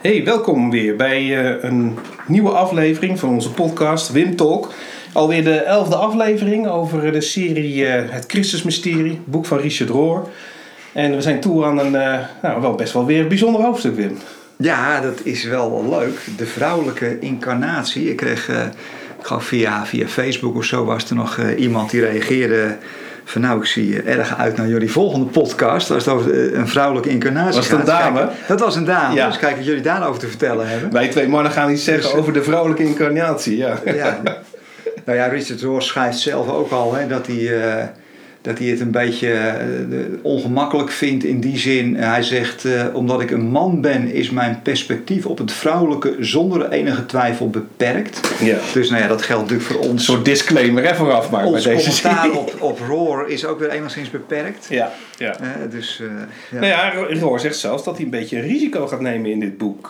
Hey, welkom weer bij uh, een nieuwe aflevering van onze podcast Wim Talk. Alweer de elfde aflevering over de serie uh, Het Christusmysterie, boek van Richard Rohr. En we zijn toe aan een uh, nou, wel best wel weer bijzonder hoofdstuk, Wim. Ja, dat is wel leuk. De vrouwelijke incarnatie. Ik kreeg, ik via, via Facebook of zo, was er nog iemand die reageerde van nou, ik zie erg uit naar jullie volgende podcast. Als het over eh, een vrouwelijke incarnatie was het een dame? dat was een dame. Ja. Dus kijk wat jullie daarover te vertellen hebben. Wij twee mannen gaan iets zeggen dus, over de vrouwelijke incarnatie. Ja. ja. Nou ja, Richard Rohr schrijft zelf ook al hè, dat hij... Uh, dat hij het een beetje uh, ongemakkelijk vindt in die zin. Hij zegt, uh, omdat ik een man ben, is mijn perspectief op het vrouwelijke zonder enige twijfel beperkt. Ja. Dus nou ja, dat geldt natuurlijk voor ons. Een soort disclaimer hè, vooraf maar ons bij deze commentaar op, op Roar is ook weer enigszins beperkt. Ja, ja. Uh, dus, ja. Nou ja, Roar zegt zelfs dat hij een beetje een risico gaat nemen in dit boek.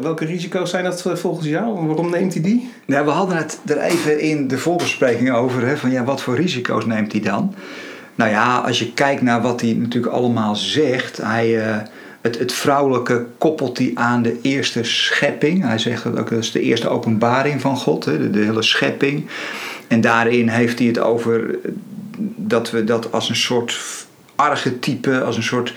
welke risico's zijn dat volgens jou? Waarom neemt hij die? Nou, we hadden het er even in de voorbespreking over. Hè, van ja, wat voor risico's neemt hij dan? Nou ja, als je kijkt naar wat hij natuurlijk allemaal zegt, hij, uh, het, het vrouwelijke koppelt hij aan de eerste schepping. Hij zegt dat ook dat is de eerste openbaring van God, hè, de hele schepping. En daarin heeft hij het over dat we dat als een soort archetype, als een soort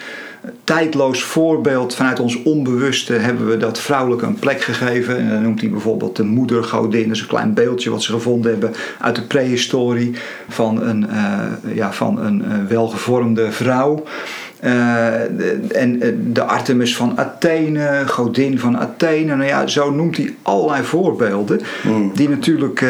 tijdloos voorbeeld vanuit ons onbewuste hebben we dat vrouwelijke een plek gegeven. En dan noemt hij bijvoorbeeld de moedergodin. Dat is een klein beeldje wat ze gevonden hebben uit de prehistorie van een, uh, ja, van een uh, welgevormde vrouw. Uh, en de Artemis van Athene, godin van Athene. Nou ja, zo noemt hij allerlei voorbeelden. Hmm. Die natuurlijk uh,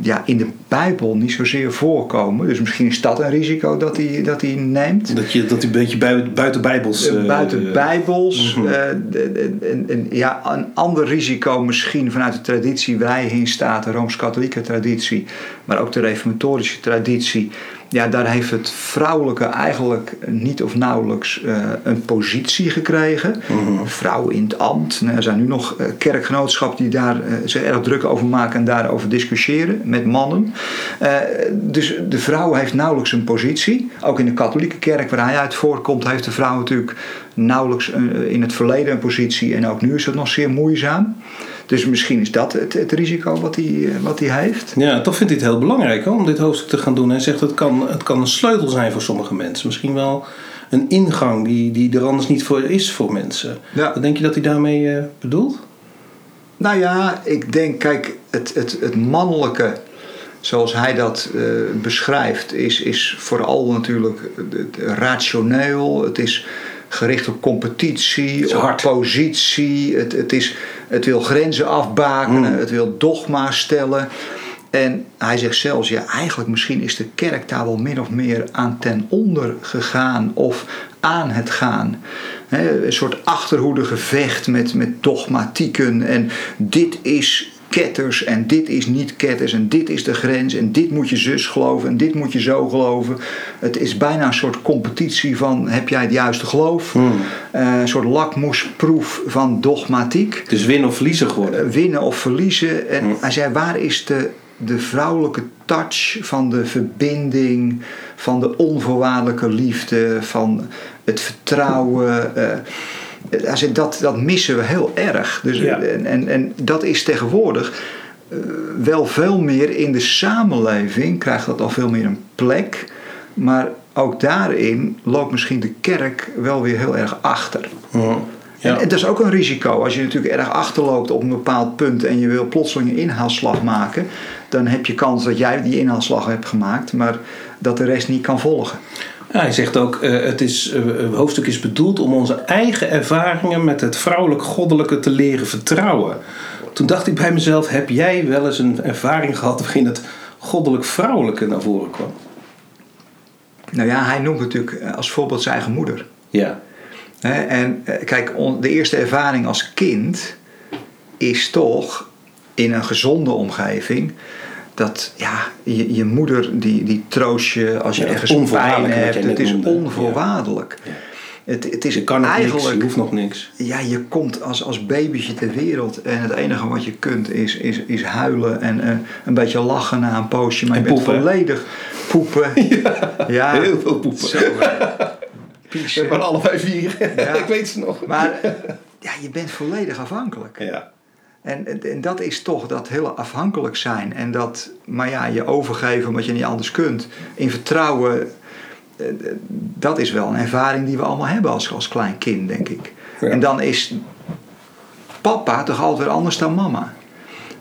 ja, in de Bijbel niet zozeer voorkomen. Dus misschien is dat een risico dat hij, dat hij neemt. Dat, je, dat hij een beetje buiten, buiten Bijbels... Uh, buiten Bijbels. Mm -hmm. ja, een ander risico misschien vanuit de traditie waar hij in staat. De Rooms-Katholieke traditie. Maar ook de reformatorische traditie ja, daar heeft het vrouwelijke eigenlijk niet of nauwelijks uh, een positie gekregen. Mm Vrouw in het ambt. Nou, er zijn nu nog uh, kerkgenootschappen die daar uh, zich erg druk over maken en daarover discussiëren met mannen. dus de vrouw heeft nauwelijks een positie. Ook in de katholieke kerk waar hij uit voorkomt, heeft de vrouw natuurlijk nauwelijks in het verleden een positie en ook nu is het nog zeer moeizaam. Dus misschien is dat het, het risico wat hij, eh, wat hij heeft. Ja, toch vindt hij het heel belangrijk om dit hoofdstuk te gaan doen. Hij zegt het kan, het kan een sleutel zijn voor sommige mensen. Misschien wel een ingang die, die er anders niet voor is voor mensen. Ja. Wat denk je dat hij daarmee uh, bedoelt? Nou ja, ik denk, kijk, het, het, het mannelijke zoals hij dat uh, beschrijft, is, is vooral natuurlijk rationeel. Het is gericht op competitie, op positie. Het, het, is, het wil grenzen afbakenen, mm. het wil dogma's stellen. En hij zegt zelfs, ja, eigenlijk misschien is de kerk daar wel min of meer aan ten onder gegaan of aan het gaan. een soort achterhoede gevecht met, met dogmatieken en dit is ketters en dit is niet ketters en dit is de grens en dit moet je zus geloven en dit moet je zo geloven. Het is bijna een soort competitie van heb jij het juiste geloof? Hmm. Uh, een soort lakmoesproef van dogmatiek. Dus winnen of verliezen geworden? Uh, winnen of verliezen. En hmm. hij zei waar is de, de vrouwelijke touch van de verbinding, van de onvoorwaardelijke liefde, van het vertrouwen? Uh, dat, dat missen we heel erg. Dus, en, en, en dat is tegenwoordig uh, wel veel meer in de samenleving, krijgt dat al veel meer een plek. Maar ook daarin loopt misschien de kerk wel weer heel erg achter. Ja. En, en, dat is ook een risico. Als je natuurlijk erg achterloopt op een bepaald punt en je wil plotseling een inhaalslag maken, dan heb je kans dat jij die inhaalslag hebt gemaakt, maar dat de rest niet kan volgen. Ja, hij zegt ook, uh, het, is, uh, het hoofdstuk is bedoeld om onze eigen ervaringen met het vrouwelijk-goddelijke te leren vertrouwen. Toen dacht ik bij mezelf, heb jij wel eens een ervaring gehad waarin het goddelijk-vrouwelijke naar voren kwam? Nou ja, hij noemt natuurlijk eh, als voorbeeld zijn eigen moeder. Ja. En kijk, de eerste ervaring als kind is toch in een gezonde omgeving dat ja, je, je moeder die, die troost je als je ja, ergens pijn hebt. Het is onvoorwaardelijk. Ja. Het, het is je kan eigenlijk, niks, je hoeft nog niks. Ja, je komt als, als babytje ter wereld en het enige wat je kunt is, is, is huilen en uh, een beetje lachen na een poosje. Maar en je bent volledig poepen. Ja, ja, heel veel poepen. Zo, Piezen. We allebei vier. Ik weet ze nog. Maar ja, je bent volledig afhankelijk. Ja. En, en, dat is toch dat hele afhankelijk zijn. En dat, maar ja, je overgeven omdat je niet anders kunt. In vertrouwen, eh, dat is wel een ervaring die we allemaal hebben als, als klein kind, denk ik. Ja. En dan is papa toch altijd weer anders dan mama.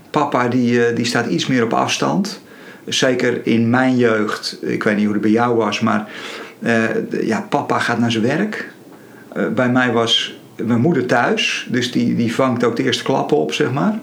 Papa die, eh, die staat iets meer op afstand. Zeker in mijn jeugd, ik weet niet hoe het bij jou was, maar eh, ja, papa gaat naar zijn werk. Bij mij was mijn moeder thuis, dus die, die vangt ook de eerste klappen op, zeg maar.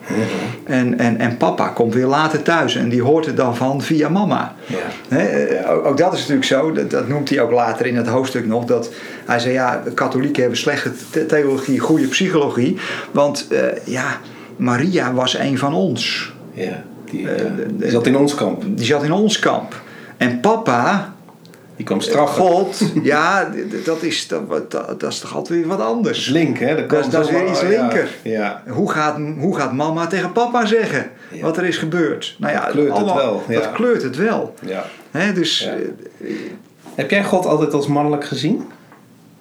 En, en, en papa komt weer later thuis en die hoort het dan van via mama. Ja. Eh, ook, dat is natuurlijk zo, dat, dat noemt hij ook later in het hoofdstuk nog. Dat hij zei: ja, katholieken hebben slechte the- theologie, goede psychologie. Want eh, ja, Maria was een van ons. Ja. Die, Eh, die zat in ons kamp. Die zat in ons kamp. En papa, Die kwam straffen. God, ja, dat is, dat, dat, dat is toch altijd weer wat Dat is anders. link, hè? Dat, Dat is- dat weer iets ja. linker. Ja. Hoe gaat, hoe gaat mama tegen papa zeggen Ja. wat er is gebeurd? Nou ja, Dat kleurt het wel, ja. Dat kleurt het wel. ja. Hè, dus eh, Heb jij God altijd als mannelijk gezien?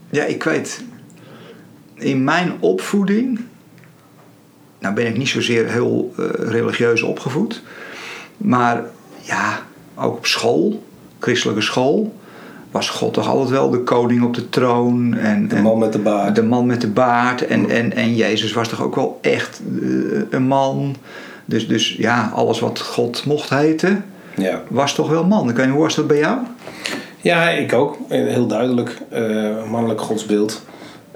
Ja, ik weet. In mijn opvoeding. Nou ben ik niet zozeer heel eh, religieus opgevoed. Maar ja, ook op school, christelijke school. Was God toch altijd wel de koning op de troon. En, De en man met de baard. de man met de baard. En, en, en Jezus was toch ook wel echt eh, een man. Dus, dus ja, alles wat God mocht heten, Ja. was toch wel man. Weet niet, hoe was dat bij jou? Ja, ik ook. Heel duidelijk. eh, mannelijk godsbeeld.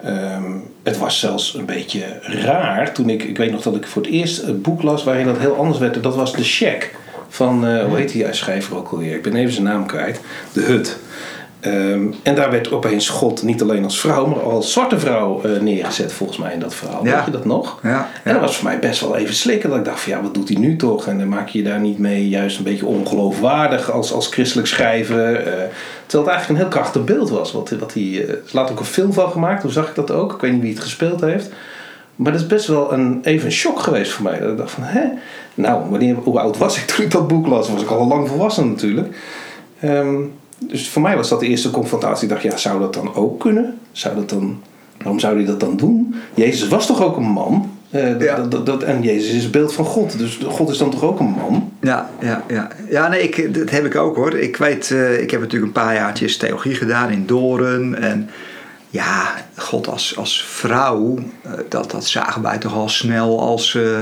Ehm, het was zelfs een beetje raar toen ik... Ik weet nog dat ik voor het eerst een boek las waarin dat heel anders werd. Dat was De Shack van... eh, hoe heet die schrijver ook alweer? Ik ben even zijn naam kwijt. De Hut. Ehm, en daar werd opeens God niet alleen als vrouw, maar als zwarte vrouw eh, neergezet volgens mij in dat verhaal. Ja. Weet je dat nog? Ja, En dat was voor mij best wel even slikken. Dat ik dacht van ja, wat doet hij nu toch? En dan maak je je daar niet mee juist een beetje ongeloofwaardig als, als christelijk schrijver. eh, terwijl het eigenlijk een heel krachtig beeld was. Wat, wat hij, eh, er is later ook een film van gemaakt. Hoe zag ik dat ook? Ik weet niet wie het gespeeld heeft. Maar dat is best wel een, even een shock geweest voor mij. Dat ik dacht van hè? Nou, wanneer, hoe oud was ik toen ik dat boek las? Was ik al lang volwassen natuurlijk. Ehm, dus voor mij was dat de eerste confrontatie. Ik dacht, ja, zou dat dan ook kunnen? Zou dat dan, waarom zou hij dat dan doen? Jezus was toch ook een man? Eh, dat- Ja. dat, dat, dat- en Jezus is het beeld van God. Dus God is dan toch ook een man? Ja, ja, ja. ja nee, ik, dat heb ik ook hoor. Ik weet, eh, ik heb natuurlijk een paar jaartjes theologie gedaan in Doren. En ja, God als, als vrouw, eh, dat, dat zagen wij toch al snel als eh,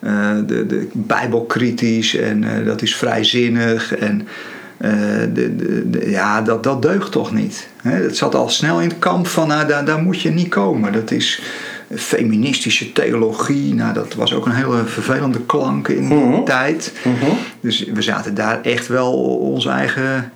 eh, de, de bijbelkritisch. En eh, dat is vrijzinnig. En eh, de, de, de- ja, dat, dat deugt toch niet. Hè? Het zat al snel in het kamp van, nou, daar, daar moet je niet komen. Dat is feministische theologie. Nou, dat was ook een hele vervelende klank in die Mhm. tijd. Dus we zaten daar echt wel onze eigen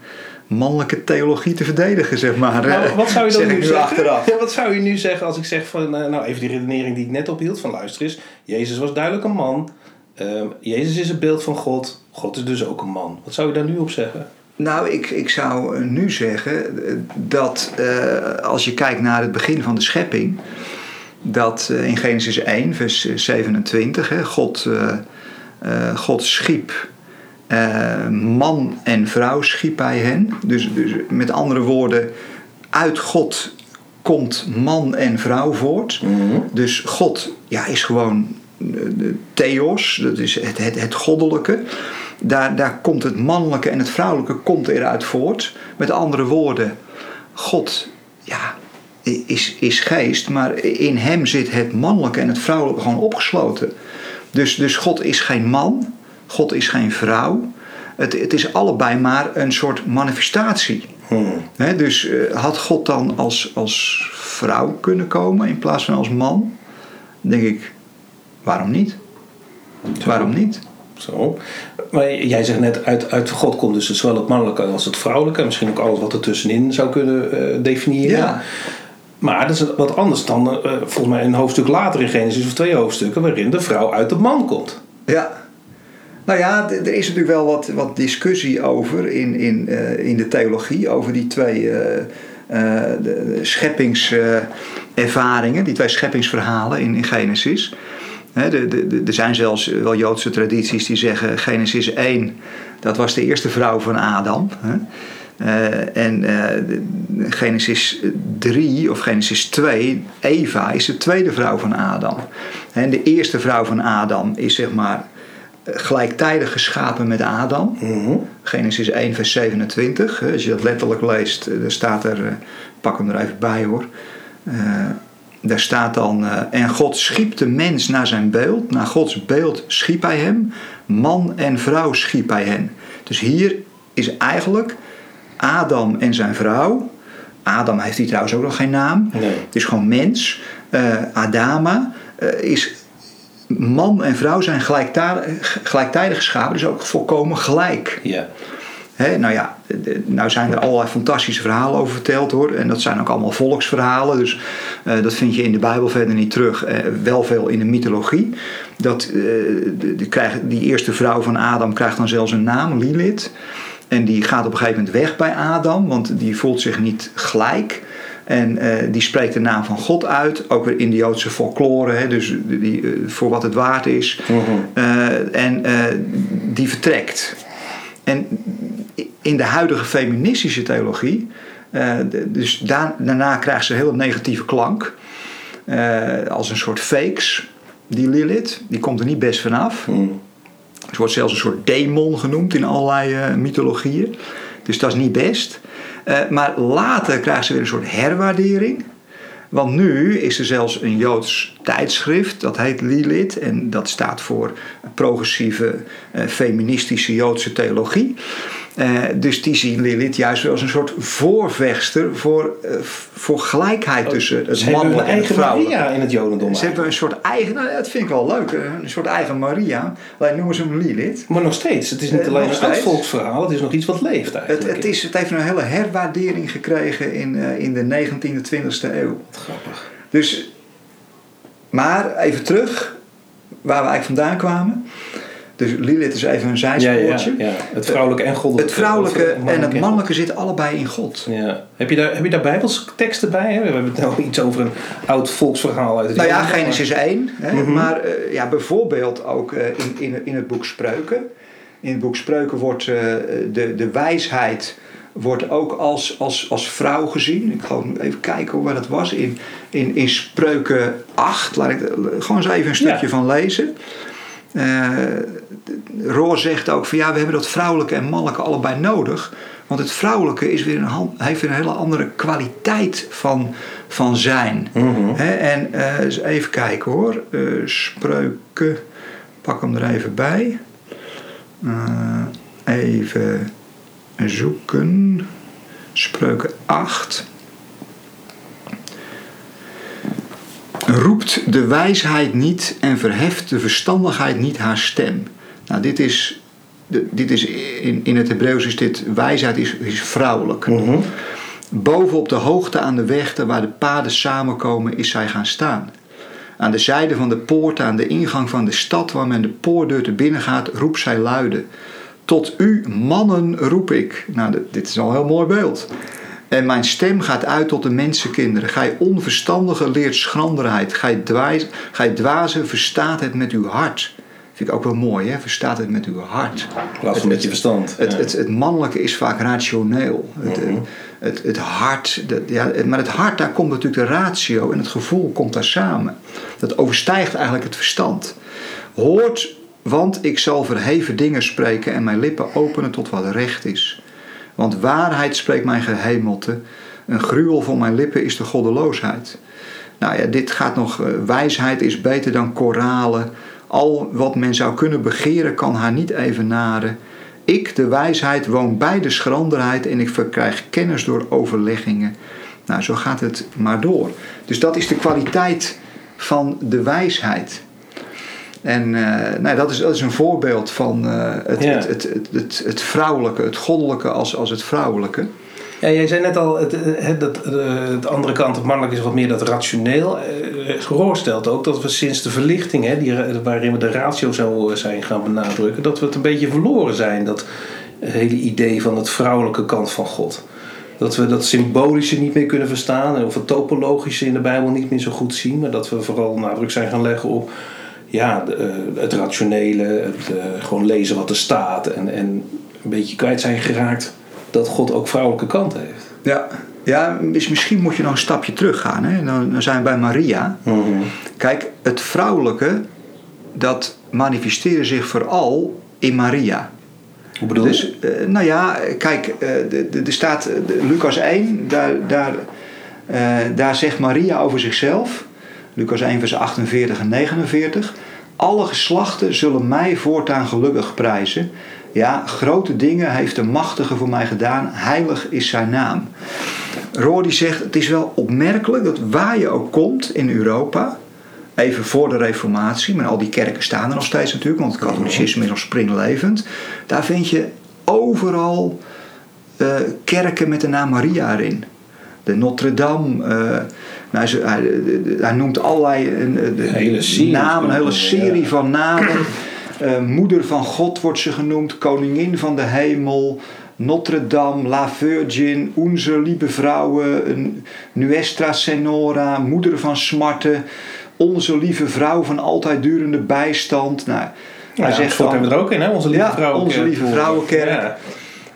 mannelijke theologie te verdedigen, zeg maar. Nou, wat zou je dan Zeg nu zeggen? achteraf. Ja, wat zou je nu zeggen als ik zeg van, eh, nou even die redenering die ik net ophield van luister eens. Jezus was duidelijk een man. Ehm, Jezus is het beeld van God. God is dus ook een man. Wat zou je daar nu op zeggen? Nou, ik, ik zou eh, nu zeggen eh, dat eh, als je kijkt naar het begin van de schepping, dat in Genesis 1, vers eh, 27, hè, God, God schiep man en vrouw schiep hij hen. Dus, dus met andere woorden, uit God komt man en vrouw voort. Dus God ja, is gewoon theos, dat is het, het, het goddelijke. Daar, daar komt het mannelijke en het vrouwelijke komt eruit voort. Met andere woorden, God ja, is, is geest, maar in hem zit het mannelijke en het vrouwelijke gewoon opgesloten. Dus, dus God is geen man, God is geen vrouw. Het, het is allebei maar een soort manifestatie. Hè, dus eh, had God dan als, als vrouw kunnen komen in plaats van als man? Dan denk ik, waarom niet? Waarom niet? Zo. Maar jij zegt net, uit, uit God komt dus zowel het mannelijke als het vrouwelijke. En misschien ook alles wat er tussenin zou kunnen eh, definiëren. Ja. Maar dat is wat anders dan eh, volgens mij een hoofdstuk later in Genesis of twee hoofdstukken... waarin de vrouw uit de man komt. Ja. Nou ja, er is natuurlijk wel wat, wat discussie over in, in, eh, in de theologie, over die twee scheppingservaringen, die twee scheppingsverhalen in, in Genesis. Er zijn zelfs wel Joodse tradities die zeggen Genesis 1, dat was de eerste vrouw van Adam. Hè? Uh, en uh, Genesis 3 of Genesis 2, Eva is de tweede vrouw van Adam. En de eerste vrouw van Adam is zeg maar gelijktijdig geschapen met Adam. Mm Genesis 1, vers 27. Als je dat letterlijk leest, dan staat er, pak hem er even bij hoor. Uh, daar staat dan, uh, en God schiep de mens naar zijn beeld. Naar Gods beeld schiep hij hem. Man en vrouw schiep hij hen. Dus hier is eigenlijk Adam en zijn vrouw. Adam heeft hij trouwens ook nog geen naam. Nee. Het is gewoon mens. Uh, Adama uh, is man en vrouw zijn gelijktijdig, gelijktijdig geschapen, dus ook volkomen gelijk. Ja. He, nou ja, nou zijn er allerlei fantastische verhalen over verteld hoor. En dat zijn ook allemaal volksverhalen. Dus uh, dat vind je in de Bijbel verder niet terug. Uh, wel veel in de mythologie. Dat, uh, de, de krijg, die eerste vrouw van Adam krijgt dan zelfs een naam, Lilith. En die gaat op een gegeven moment weg bij Adam, want die voelt zich niet gelijk. En die spreekt de naam van God uit, ook weer in de Joodse folklore, hè, dus die, voor wat het waard is. Mm-hmm. en die vertrekt. En in de huidige feministische theologie, uh, dus daar, daarna krijgt ze een hele negatieve klank. Uh, als een soort fakes, die Lilith. Die komt er niet best vanaf. Mm. Ze wordt zelfs een soort demon genoemd in allerlei uh, mythologieën. Dus dat is niet best. maar later krijgt ze weer een soort herwaardering. Want nu is er zelfs een Joods tijdschrift, dat heet Lilith. En dat staat voor progressieve, feministische Joodse theologie. Uh, dus die zien Lilith juist wel als een soort voorvechter voor, uh, voor gelijkheid tussen het mannelijke en het vrouwelijke. Maria in het Jodendom. Ze hebben een soort eigen, nou, dat vind ik wel leuk, een soort eigen Maria. Alleen noemen ze hem Lilith. Maar nog steeds, het is niet alleen een oud volksverhaal, het is nog iets wat leeft eigenlijk. Het, het, is, het heeft een hele herwaardering gekregen in, in de 19e, 20e eeuw. Grappig. Dus, maar even terug, waar we eigenlijk vandaan kwamen. Dus Lilith is even een zijspoortje. Ja, ja, ja. Het vrouwelijke en goddelijke. Het vrouwelijke en het mannelijke zitten allebei in God. Ja. Heb, je daar, heb je daar bijbelse teksten bij? Hè? We hebben het nou iets over een oud volksverhaal uit het Nou ja, Genesis 1. Hè? Mm -hmm. Maar uh, ja, bijvoorbeeld ook uh, in, in, in het boek Spreuken. In het boek Spreuken wordt uh, de, de wijsheid wordt ook als, als, als vrouw gezien. Ik ga even kijken waar dat was. In, in, in Spreuken 8. Laat ik gewoon eens even een stukje ja. van lezen. Uh, Roor zegt ook van ja, we hebben dat vrouwelijke en mannelijke allebei nodig. Want het vrouwelijke is weer een, heeft weer een hele andere kwaliteit van, van zijn. Mm -hmm. He, en uh, eens even kijken hoor. Uh, spreuken, pak hem er even bij. even zoeken. Spreuken 8. Roept de wijsheid niet en verheft de verstandigheid niet haar stem. Nou, dit is, dit is in, in het Hebreeuws is dit wijsheid is, is vrouwelijk. Mm -hmm. Boven op de hoogte aan de weg waar de paden samenkomen is zij gaan staan. Aan de zijde van de poort, aan de ingang van de stad waar men de poortdeur te binnen gaat, roept zij luide. Tot u, mannen, roep ik. Nou, dit is al een heel mooi beeld. En mijn stem gaat uit tot de mensenkinderen. Gij onverstandige leert schranderheid. Gij, dwaas, gij dwazen verstaat het met uw hart. Vind ik ook wel mooi, hè? Verstaat het met uw hart. In plaats van met je verstand. Het, ja. het, het, mannelijke is vaak rationeel. Het, Mhm. het, het hart, dat, ja, maar het hart, daar komt natuurlijk de ratio en het gevoel komt daar samen. Dat overstijgt eigenlijk het verstand. Hoort, want ik zal verheven dingen spreken en mijn lippen openen tot wat recht is. Want waarheid spreekt mijn gehemelte. Een gruwel van mijn lippen is de goddeloosheid. Nou ja, dit gaat nog. Uh, wijsheid is beter dan koralen. Al wat men zou kunnen begeren, kan haar niet evenaren. Ik, de wijsheid, woon bij de schranderheid en ik verkrijg kennis door overleggingen. Nou, zo gaat het maar door. Dus dat is de kwaliteit van de wijsheid. En uh, nou, dat, is, dat is een voorbeeld van uh, het, Ja. het, het, het, het, het vrouwelijke, het goddelijke als, als het vrouwelijke. Ja, jij zei net al, het, het, dat, eh, de andere kant, het mannelijk is wat meer dat rationeel. Eh, Roor stelt ook dat we sinds de verlichting, hè, die, waarin we de ratio zo zijn gaan benadrukken, dat we het een beetje verloren zijn. Dat hele idee van het vrouwelijke kant van God. Dat we dat symbolische niet meer kunnen verstaan, of het topologische in de Bijbel niet meer zo goed zien, maar dat we vooral nadruk zijn gaan leggen op ja, de, uh, het rationele, het uh, gewoon lezen wat er staat en, en een beetje kwijt zijn geraakt dat God ook vrouwelijke kanten heeft. Ja, ja dus misschien moet je nog een stapje terug gaan. Hè? Dan, dan zijn we bij Maria. Kijk, het vrouwelijke, dat manifesteerde zich vooral in Maria. Hoe bedoel je? Dus, eh, nou ja, kijk, eh, er staat eh, Lucas 1, daar, daar, eh, daar zegt Maria over zichzelf. Lucas 1, vers 48 en 49. Alle geslachten zullen mij voortaan gelukkig prijzen. Ja, grote dingen heeft de machtige voor mij gedaan. Heilig is zijn naam. Roor zegt, het is wel opmerkelijk dat waar je ook komt in Europa... Even voor de reformatie, maar al die kerken staan er nog steeds natuurlijk, want het katholicisme is nog springlevend. Daar vind je overal eh, kerken met de naam Maria erin. De Notre Dame. eh, nou, hij, hij noemt allerlei eh, de- hele serie. namen, een hele serie van namen. Eh, moeder van God wordt ze genoemd, koningin van de hemel. Notre Dame, La Virgin, Onze Lieve Vrouwen, Nuestra Senora, Moeder van Smarten, Onze Lieve Vrouw van altijd durende bijstand. Nou, Ja, hij zegt dan- hebben we er ook in, hè? Onze lieve Ja, vrouwenkerk. Onze Lieve Vrouwenkerk. Ja.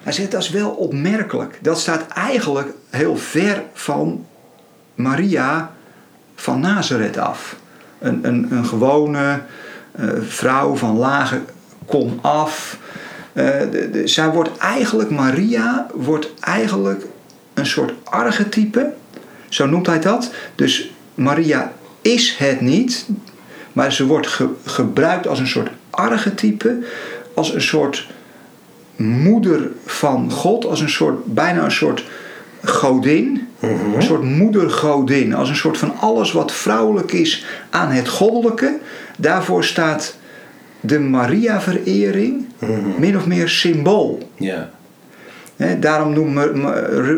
Hij zegt dat is wel opmerkelijk. Dat staat eigenlijk heel ver van Maria van Nazareth af. Een, een, een gewone eh, vrouw van lage kom af. Eh, de, zij wordt eigenlijk, Maria wordt eigenlijk een soort archetype. Zo noemt hij dat. Dus Maria is het niet. Maar ze wordt ge- gebruikt als een soort archetype. Als een soort moeder van God, als een soort, bijna een soort godin. Een soort moedergodin, als een soort van alles wat vrouwelijk is aan het goddelijke. Daarvoor staat de Maria-verering min of meer symbool. Ja. Daarom noemt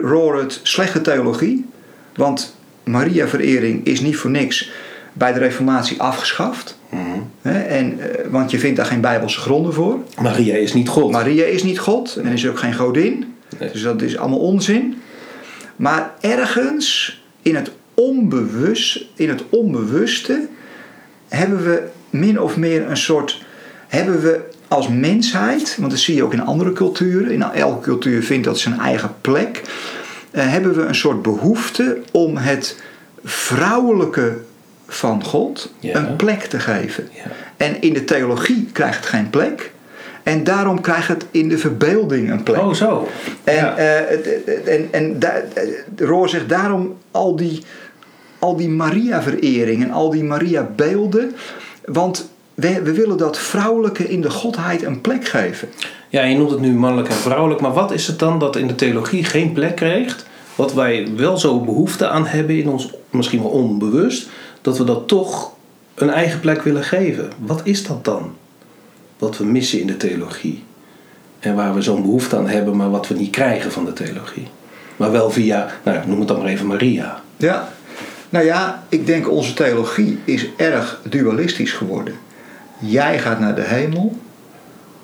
Rohr het slechte theologie. Want Maria-verering is niet voor niks bij de Reformatie afgeschaft. En, eh, want je vindt daar geen bijbelse gronden voor. Maria is niet God. Maria is niet God en is ook geen godin. Nee. Dus dat is allemaal onzin. Maar ergens in het, onbewust, in het onbewuste hebben we min of meer een soort. Hebben we als mensheid, want dat zie je ook in andere culturen, in elke cultuur vindt dat zijn eigen plek, eh, hebben we een soort behoefte om het vrouwelijke van God Ja. een plek te geven. Ja. En in de theologie krijgt het geen plek. En daarom krijgt het in de verbeelding een plek. Oh, zo. En, Ja. eh, en, en daar- eh, Roor zegt daarom al die, al die Maria-verering en al die Maria-beelden. Want we, we willen dat vrouwelijke in de godheid een plek geven. Ja, je noemt het nu mannelijk en vrouwelijk, maar wat is het dan dat in de theologie geen plek krijgt? Wat wij wel zo behoefte aan hebben in ons, misschien wel onbewust, dat we dat toch een eigen plek willen geven. Wat is dat dan? Wat we missen in de theologie. En waar we zo'n behoefte aan hebben, maar wat we niet krijgen van de theologie. Maar wel via, nou noem het dan maar even Maria. Ja, nou ja, ik denk onze theologie is erg dualistisch geworden. Jij gaat naar de hemel,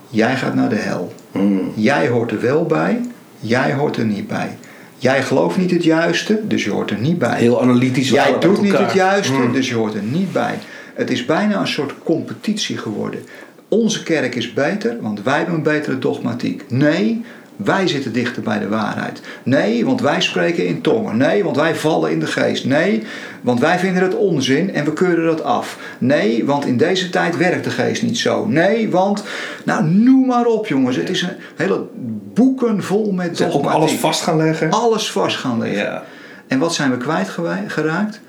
jij gaat naar de hel. Hmm. Jij hoort er wel bij, jij hoort er niet bij. Jij gelooft niet het juiste, dus je hoort er niet bij. Heel analytisch. Jij doet niet het juiste, Hmm. dus je hoort er niet bij. Het is bijna een soort competitie geworden. Onze kerk is beter, want wij hebben een betere dogmatiek. Nee, wij zitten dichter bij de waarheid. Nee, want wij spreken in tongen. Nee, want wij vallen in de geest. Nee, want wij vinden het onzin en we keuren dat af. Nee, want in deze tijd werkt de geest niet zo. Nee, want... Nou, noem maar op jongens. Het is een hele boeken vol met Ze ook alles vast gaan leggen. Alles vast gaan leggen. Ja. En wat zijn we kwijtgeraakt?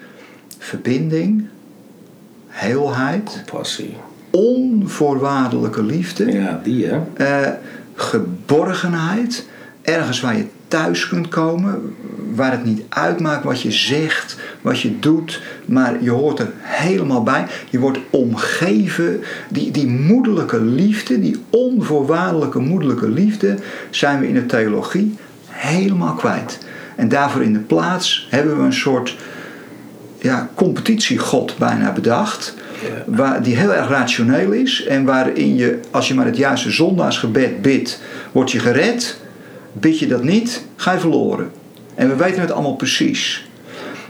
Verbinding, heelheid, Passie. onvoorwaardelijke liefde, Ja, die hè. eh, geborgenheid, ergens waar je thuis kunt komen, waar het niet uitmaakt wat je zegt, wat je doet, maar je hoort er helemaal bij. Je wordt omgeven, die, die moederlijke liefde, die onvoorwaardelijke moederlijke liefde, zijn we in de theologie helemaal kwijt. En daarvoor in de plaats hebben we een soort ja, competitiegod bijna bedacht. Waar, die heel erg rationeel is. En waarin je, als je maar het juiste zondagsgebed bidt, word je gered. Bid je dat niet, ga je verloren. En we weten het allemaal precies.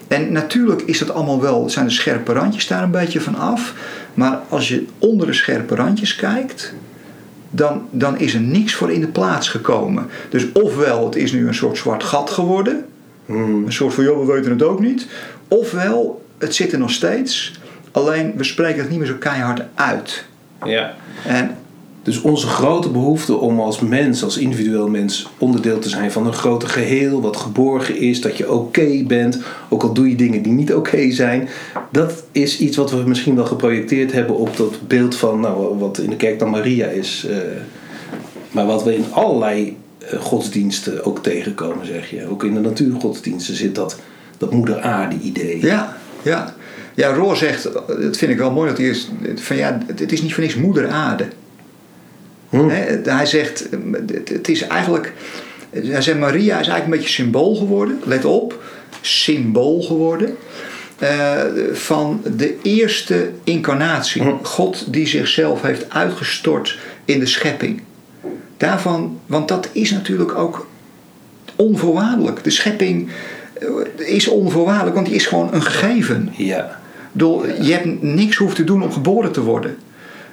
En natuurlijk is dat allemaal wel, zijn de scherpe randjes daar een beetje van af. Maar als je onder de scherpe randjes kijkt, dan, dan is er niks voor in de plaats gekomen. Dus ofwel het is nu een soort zwart gat geworden, Hmm. een soort van joh, we weten het ook niet. Ofwel het zit er nog steeds, alleen we spreken het niet meer zo keihard uit. Ja. En Dus onze grote behoefte om als mens, als individueel mens, onderdeel te zijn van een groter geheel, wat geborgen is, dat je oké bent, ook al doe je dingen die niet oké zijn, dat is iets wat we misschien wel geprojecteerd hebben op dat beeld van, nou, wat in de kerk dan Maria is. eh, maar wat we in allerlei eh, godsdiensten ook tegenkomen, zeg je. Ook in de natuurgodsdiensten zit dat, dat moeder aarde idee. Ja, ja. Ja, Roor zegt, dat vind ik wel mooi, dat hij is, van ja, het is niet voor niks moeder aarde. Hm. Hij zegt, het- het is eigenlijk, hij zegt Maria is eigenlijk een beetje symbool geworden, let op, symbool geworden. eh, van de eerste incarnatie. Hm. God die zichzelf heeft uitgestort in de schepping. Daarvan, want dat is natuurlijk ook onvoorwaardelijk. De schepping eh, is onvoorwaardelijk, want die is gewoon een gegeven. Ja. Je hebt niks hoeft te doen om geboren te worden.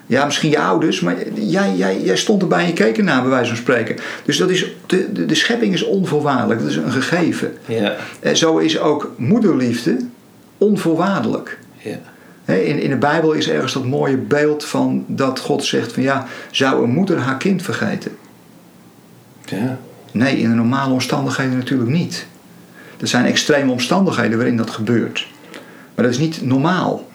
Ja, misschien je ouders, maar jij, jij, jij stond erbij en je keek ernaar, bij wijze van spreken. Dus dat is, de, de, de schepping is onvoorwaardelijk, dat is een gegeven. Ja. En zo is ook moederliefde onvoorwaardelijk. Ja. In, in de Bijbel is ergens dat mooie beeld van dat God zegt van ja, zou een moeder haar kind vergeten? Ja. Nee, in de normale omstandigheden natuurlijk niet. Er zijn extreme omstandigheden waarin dat gebeurt. Maar dat is niet normaal.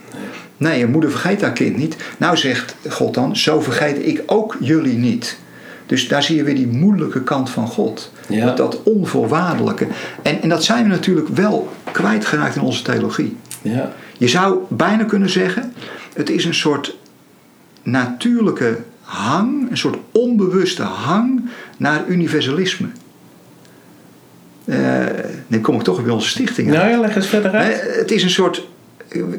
Nee, een moeder vergeet haar kind niet. Nou zegt God dan, zo vergeet ik ook jullie niet. Dus daar zie je weer die moeilijke kant van God. Ja. Dat, dat onvoorwaardelijke. En, en dat zijn we natuurlijk wel kwijtgeraakt in onze theologie. Ja. Je zou bijna kunnen zeggen, het is een soort natuurlijke hang, een soort onbewuste hang naar universalisme. Eh dan kom ik toch weer bij onze stichting uit. Nou ja, leg eens verder uit. Het is een soort.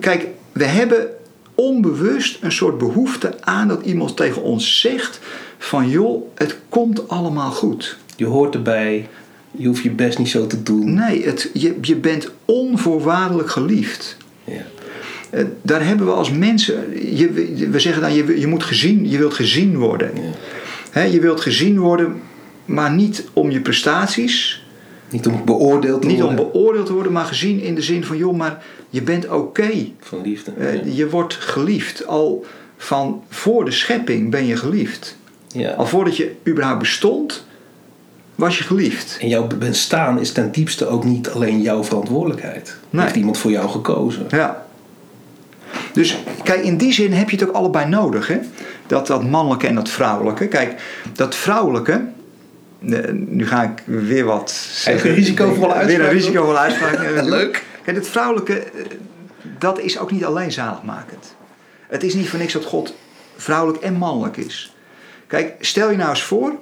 Kijk, we hebben onbewust een soort behoefte aan dat iemand tegen ons zegt: van joh, het komt allemaal goed. Je hoort erbij. Je hoeft je best niet zo te doen. Nee, het, je, je bent onvoorwaardelijk geliefd. Ja. Eh, Daar hebben we als mensen, je, we zeggen dan, je, je moet gezien, je wilt gezien worden. Ja. Hè, je wilt gezien worden, maar niet om je prestaties, Niet om beoordeeld te niet om worden. beoordeeld te worden, maar gezien in de zin van, joh, maar je bent oké. Van liefde. Eh, ja. Je wordt geliefd. Al van voor de schepping ben je geliefd. Ja. Al voordat je überhaupt bestond, was je geliefd. En jouw bestaan is ten diepste ook niet alleen jouw verantwoordelijkheid. Nee. Heeft iemand voor jou gekozen. Ja. Dus kijk, in die zin heb je het ook allebei nodig. Hè? Dat, dat mannelijke en dat vrouwelijke. Kijk, dat vrouwelijke. Nu ga ik weer wat. zeggen. een risicovolle Weer uitspraak een risicovolle uitspraak. Leuk. Kijk, het vrouwelijke, eh, dat is ook niet alleen zaligmakend. Het is niet voor niks dat God vrouwelijk en mannelijk is. Kijk, stel je nou eens voor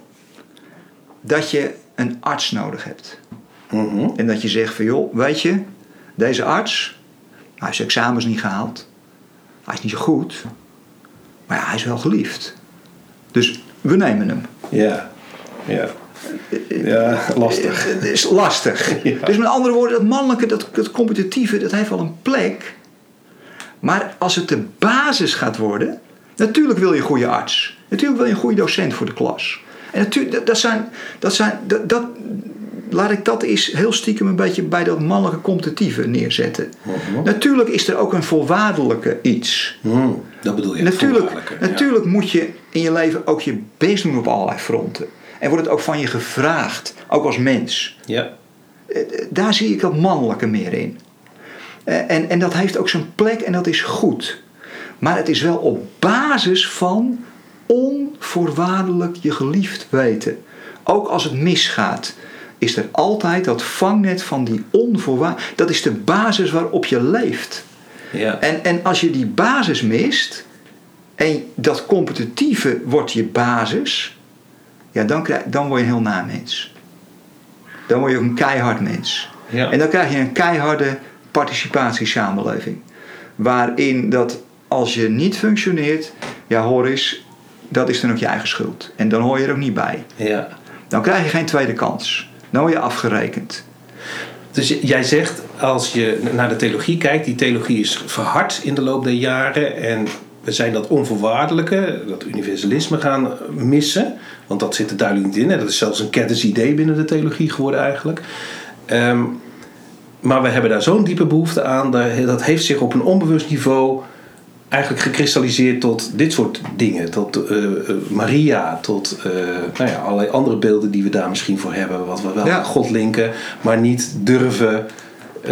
dat je een arts nodig hebt. Mhm. En dat je zegt van joh, weet je, deze arts, hij heeft zijn examens niet gehaald. Hij is niet zo goed. Maar ja, hij is wel geliefd. Dus we nemen hem. Ja. Ja. Ja, lastig. Het is lastig. Ja. Dus met andere woorden, dat mannelijke, dat, dat competitieve, dat heeft wel een plek. Maar als het de basis gaat worden, natuurlijk wil je een goede arts. Natuurlijk wil je een goede docent voor de klas. En natuurlijk, dat- dat zijn, dat zijn, dat, dat, laat ik dat eens heel stiekem een beetje bij dat mannelijke competitieve neerzetten. Natuurlijk is er ook een voorwaardelijke iets. Mhm. Dat bedoel je. Natuurlijk, ja. natuurlijk moet je in je leven ook je best doen op allerlei fronten. En wordt het ook van je gevraagd, ook als mens. Ja. Eh, Daar zie ik dat mannelijke meer in. Eh, En, en dat heeft ook zijn plek en dat is goed. Maar het is wel op basis van onvoorwaardelijk je geliefd weten. Ook als het misgaat, is er altijd dat vangnet van die onvoorwaardelijk. Dat is de basis waarop je leeft. Ja. En, en als je die basis mist, en dat competitieve wordt je basis, ja, dan, krijg, dan word je een heel na mens. Dan word je ook een keihard mens. Ja. En dan krijg je een keiharde participatiesamenleving. Waarin dat als je niet functioneert, ja hoor eens, dat is dan ook je eigen schuld. En dan hoor je er ook niet bij. ja. Dan krijg je geen tweede kans. Dan word je afgerekend. Dus jij zegt, als je naar de theologie kijkt, die theologie is verhard in de loop der jaren. En we zijn dat onvoorwaardelijke, dat universalisme gaan missen. Want dat zit er duidelijk niet in. Dat is zelfs een kennisidee binnen de theologie geworden eigenlijk. Ehm, maar we hebben daar zo'n diepe behoefte aan. Dat heeft zich op een onbewust niveau eigenlijk gekristalliseerd tot dit soort dingen. Tot uh, Maria, tot uh, nou ja, allerlei andere beelden die we daar misschien voor hebben. Wat we wel ja. God linken, maar niet durven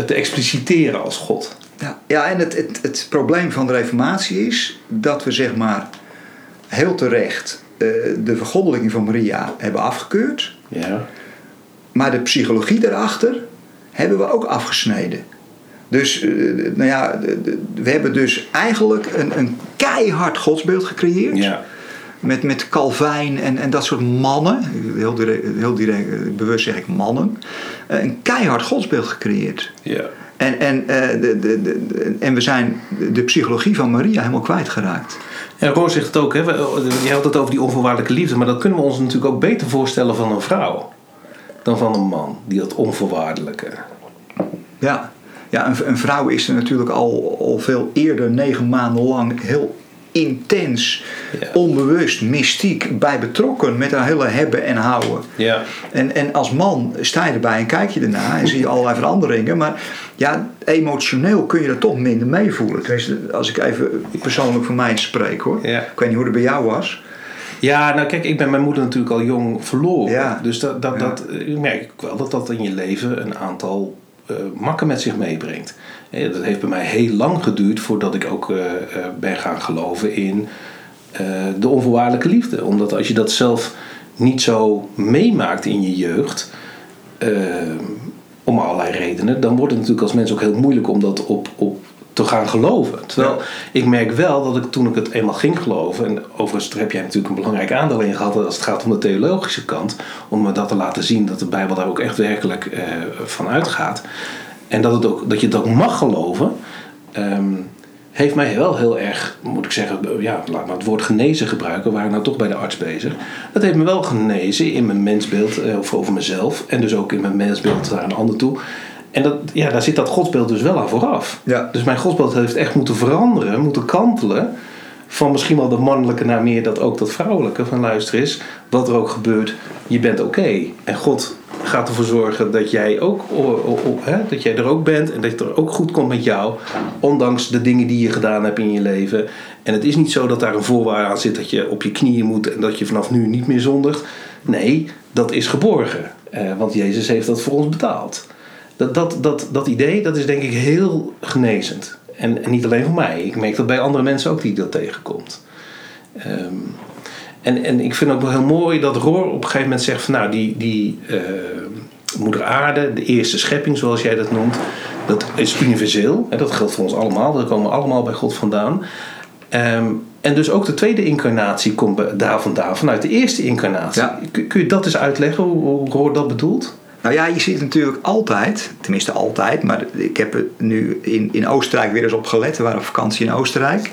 te expliciteren als God. Ja, ja en het, het, het probleem van de reformatie is dat we zeg maar heel terecht de vergoddelijking van Maria hebben afgekeurd. Ja. Maar de psychologie daarachter hebben we ook afgesneden. Dus eh, nou ja, we hebben dus eigenlijk een, een keihard godsbeeld gecreëerd. Ja. Met, met Calvijn en, en dat soort mannen, heel direct, heel direct bewust zeg ik mannen, eh, een keihard godsbeeld gecreëerd. Ja. En, en, de, de, de, en we zijn de psychologie van Maria helemaal kwijtgeraakt. En Roos zegt het ook, hè? je had het over die onvoorwaardelijke liefde, maar dat kunnen we ons natuurlijk ook beter voorstellen van een vrouw dan van een man, die dat onvoorwaardelijke. Ja, ja een, een vrouw is er natuurlijk al, al veel eerder, negen maanden lang, heel intens, ja. onbewust, mystiek bij betrokken met haar hele hebben en houden. Ja. En, en als man sta je erbij en kijk je ernaar en zie je allerlei veranderingen, maar ja, emotioneel kun je er toch minder meevoelen. Als ik even persoonlijk voor mij spreek hoor. Ja. Ik weet niet hoe het bij jou was. Ja, nou kijk, ik ben mijn moeder natuurlijk al jong verloren. Ja. Dus dat, dat, dat, ik merk wel dat dat in je leven een aantal uh, makken met zich meebrengt. Dat heeft bij mij heel lang geduurd voordat ik ook uh, uh, ben gaan geloven in de onvoorwaardelijke liefde. Omdat als je dat zelf niet zo meemaakt in je jeugd, om allerlei redenen, dan wordt het natuurlijk als mens ook heel moeilijk om dat op, op te gaan geloven. Terwijl ja. ik merk wel dat ik toen ik het eenmaal ging geloven, en overigens daar heb jij natuurlijk een belangrijk aandeel in gehad als het gaat om de theologische kant, om me dat te laten zien dat de Bijbel daar ook echt werkelijk uh, van uitgaat. En dat, het ook, dat je het ook mag geloven, um, heeft mij wel heel erg, moet ik zeggen, ja, laat maar het woord genezen gebruiken, waar ik nou toch bij de arts bezig. Dat heeft me wel genezen in mijn mensbeeld, uh, of over mezelf, en dus ook in mijn mensbeeld naar een ander toe. En dat, ja, daar zit dat godsbeeld dus wel aan vooraf. Ja. Dus mijn godsbeeld heeft echt moeten veranderen, moeten kantelen. Van misschien wel de mannelijke naar meer dat ook dat vrouwelijke. Van luister eens, wat er ook gebeurt, je bent oké. Okay. En God gaat ervoor zorgen dat jij, ook, hè, dat jij er ook bent en dat het er ook goed komt met jou. Ondanks de dingen die je gedaan hebt in je leven. En het is niet zo dat daar een voorwaarde aan zit dat je op je knieën moet en dat je vanaf nu niet meer zondigt. Nee, dat is geborgen. Eh, want Jezus heeft dat voor ons betaald. Dat, dat, dat, dat idee dat is denk ik heel genezend. En, en, niet alleen voor mij. Ik merk dat bij andere mensen ook die dat tegenkomt. Um, en, en ik vind ook wel heel mooi dat Roor op een gegeven moment zegt van nou die, die uh, moeder aarde, de eerste schepping zoals jij dat noemt, dat is universeel. En dat geldt voor ons allemaal. We komen allemaal bij God vandaan. Um, en dus ook de tweede incarnatie komt daar vandaan, vanuit de eerste incarnatie. Ja. Kun je dat eens uitleggen, hoe, hoe Roor dat bedoelt? Nou ja, je ziet natuurlijk altijd, tenminste altijd, maar ik heb er nu in, in Oostenrijk weer eens op gelet. We waren op vakantie in Oostenrijk.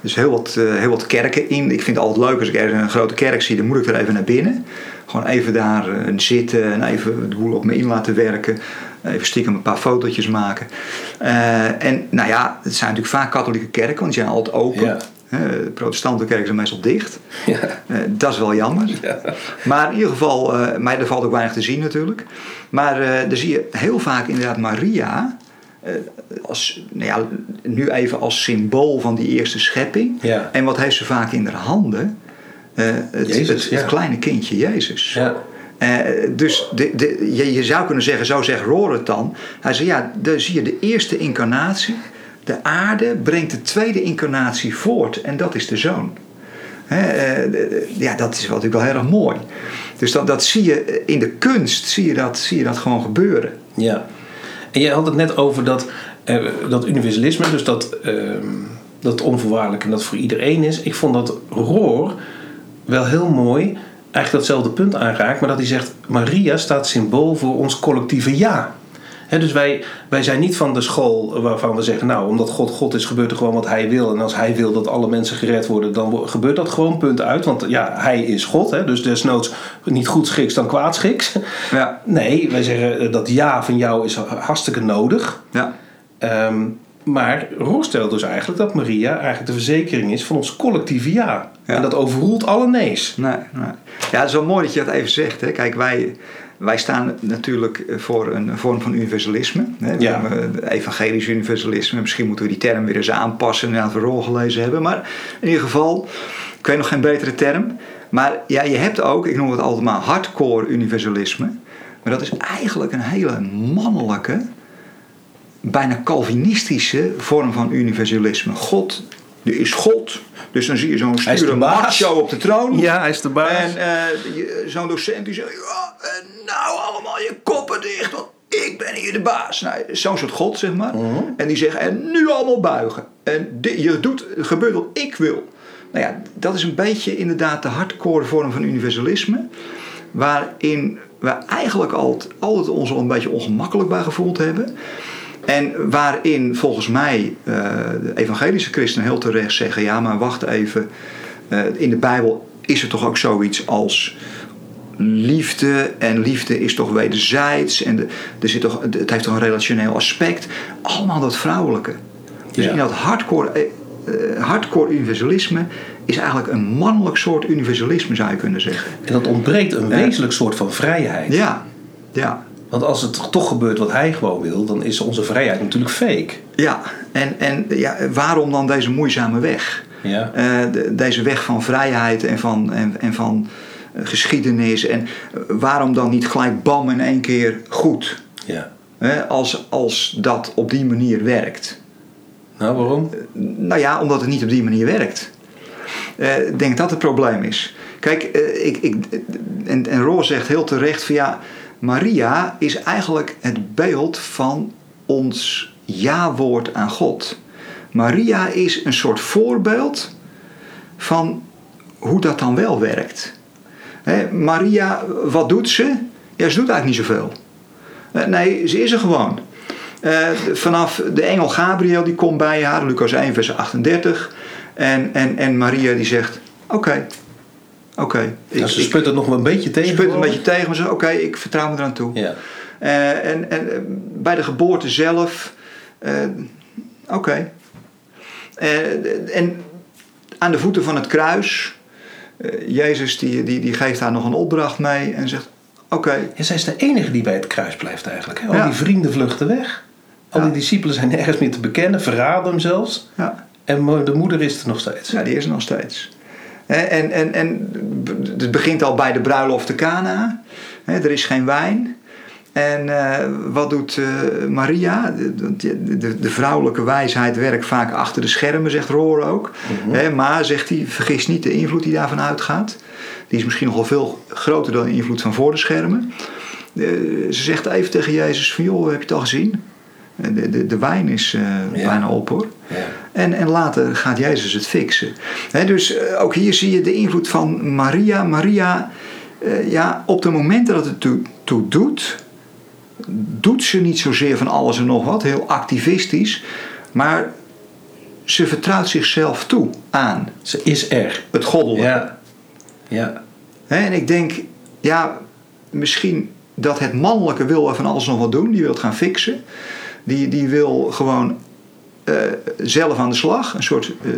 Dus heel wat, uh, heel wat kerken in. Ik vind het altijd leuk als ik ergens een grote kerk zie, dan moet ik er even naar binnen. Gewoon even daar uh, zitten en even de boel op me in laten werken. Even stiekem een paar fotootjes maken. Uh, en nou ja, het zijn natuurlijk vaak katholieke kerken, want die zijn altijd open. De protestante kerken zijn meestal dicht. Ja. Uh, dat is wel jammer. Ja. Maar in ieder geval, uh, maar er valt ook weinig te zien natuurlijk. Maar uh, dan zie je heel vaak inderdaad Maria. Als, nou ja, nu even als symbool van die eerste schepping. Ja. En wat heeft ze vaak in haar handen? het, Jezus, het, kleine kindje Jezus. Ja. dus de, de, je, je, zou kunnen zeggen, zo zegt Roor het dan. Hij zei ja, dan zie je de eerste incarnatie de aarde brengt de tweede incarnatie voort en dat is de zoon. He, ja, dat is natuurlijk wel heel erg mooi. Dus dat, dat zie je in de kunst, zie je dat, zie je dat gewoon gebeuren. Ja. En jij had het net over dat, uh, dat universalisme, dus dat, uh, dat onvoorwaardelijk en dat voor iedereen is. Ik vond dat Roor wel heel mooi eigenlijk datzelfde punt aanraakt, maar dat hij zegt: Maria staat symbool voor ons collectieve ja. He, dus wij, wij zijn niet van de school waarvan we zeggen, nou, omdat God God is, gebeurt er gewoon wat hij wil. En als hij wil dat alle mensen gered worden, dan gebeurt dat gewoon, punt uit. Want ja, hij is God, hè, dus desnoods niet goed schiks dan kwaad schiks. Ja. Nee, wij zeggen dat ja van jou is hartstikke nodig. Ja. Um, Maar Roos stelt dus eigenlijk dat Maria eigenlijk de verzekering is van ons collectieve ja. Ja. En dat overroelt alle nee's. Nee, nee. Ja, het is wel mooi dat je dat even zegt. Hè. Kijk, wij, wij staan natuurlijk voor een vorm van universalisme. Hè. We Ja. hebben evangelisch universalisme. Misschien moeten we die term weer eens aanpassen nadat we rol gelezen hebben. Maar in ieder geval, ik weet nog geen betere term. Maar ja, je hebt ook, ik noem het altijd maar hardcore universalisme. Maar dat is eigenlijk een hele mannelijke, bijna Calvinistische vorm van universalisme. God, er is God. Dus dan zie je zo'n sture macho op de troon. Ja, hij is de baas. En eh, zo'n docent die zegt, ja, en nou allemaal je koppen dicht, want ik ben hier de baas. Nou, zo'n soort god, zeg maar. En die zegt, en nu allemaal buigen. En di- je doet, het gebeurt wat ik wil. Nou ja, dat is een beetje inderdaad de hardcore vorm van universalisme. Waarin we eigenlijk altijd, altijd ons al een beetje ongemakkelijk bij gevoeld hebben. En waarin volgens mij eh, de evangelische christenen heel terecht zeggen: ja, maar wacht even. eh, in de Bijbel is er toch ook zoiets als liefde. En liefde is toch wederzijds. En de, er zit toch, het heeft toch een relationeel aspect. Allemaal dat vrouwelijke. Dus Ja. in dat hardcore, eh, hardcore universalisme is eigenlijk een mannelijk soort universalisme, zou je kunnen zeggen. En dat ontbreekt een wezenlijk soort van vrijheid. Ja, ja. Want als het toch gebeurt wat hij gewoon wil, dan is onze vrijheid natuurlijk fake. Ja, en, en ja, waarom dan deze moeizame weg? Ja. Eh, de- deze weg van vrijheid en van, en, en van eh, geschiedenis. En eh, waarom dan niet gelijk bam in één keer goed? ja. Als, als dat op die manier werkt. Nou, waarom? Nou ja, omdat het niet op die manier werkt. Ik denk dat het probleem is. Kijk, ik, ik, en, en Roos zegt heel terecht van ja, Maria is eigenlijk het beeld van ons ja-woord aan God. Maria is een soort voorbeeld van hoe dat dan wel werkt. Maria, wat doet ze? Ja, ze doet eigenlijk niet zoveel. Eh, nee, ze is er gewoon. Eh, vanaf de engel Gabriel die komt bij haar, Lucas 1 vers 38. En, en, en Maria die zegt, oké, oké. Ja, ze sput het nog wel een beetje tegen. sput een geloof ik. beetje tegen, maar ze oké, ik vertrouw me eraan toe. Ja. Eh, en, en eh, bij de geboorte zelf, eh, oké. En aan de voeten van het kruis, Jezus die, die, die geeft haar nog een opdracht mee en zegt, oké, Ja, zij is de enige die bij het kruis blijft eigenlijk. Hè? Al Ja. die vrienden vluchten weg. Al Ja. die discipelen zijn nergens meer te bekennen, verraden hem zelfs. ja. En de moeder is er nog steeds. Ja, die is er nog steeds. En, en, en het begint al bij de bruiloft te Cana. Er is geen wijn. En eh, wat doet eh, Maria? De, de, de, de vrouwelijke wijsheid werkt vaak achter de schermen, zegt Roor ook. Hè, maar, zegt hij, vergis niet de invloed die daarvan uitgaat. Die is misschien nogal veel groter dan de invloed van voor de schermen. Eh, ze zegt even tegen Jezus van, joh, heb je het al gezien? De, de, de wijn is eh, Ja. bijna op hoor. Ja. En, en later gaat Jezus het fixen. Dus eh, ook hier zie je de invloed van Maria. Maria, eh, ja, op de momenten dat het toe, toe doet, doet ze niet zozeer van alles en nog wat, heel activistisch, maar ze vertrouwt zichzelf toe aan Ze is er. het goddelijke. Ja. Ja. En ik denk, ja, misschien dat het mannelijke wil er van alles nog wat doen, die wil het gaan fixen. Die, die wil gewoon eh, zelf aan de slag, een soort eh,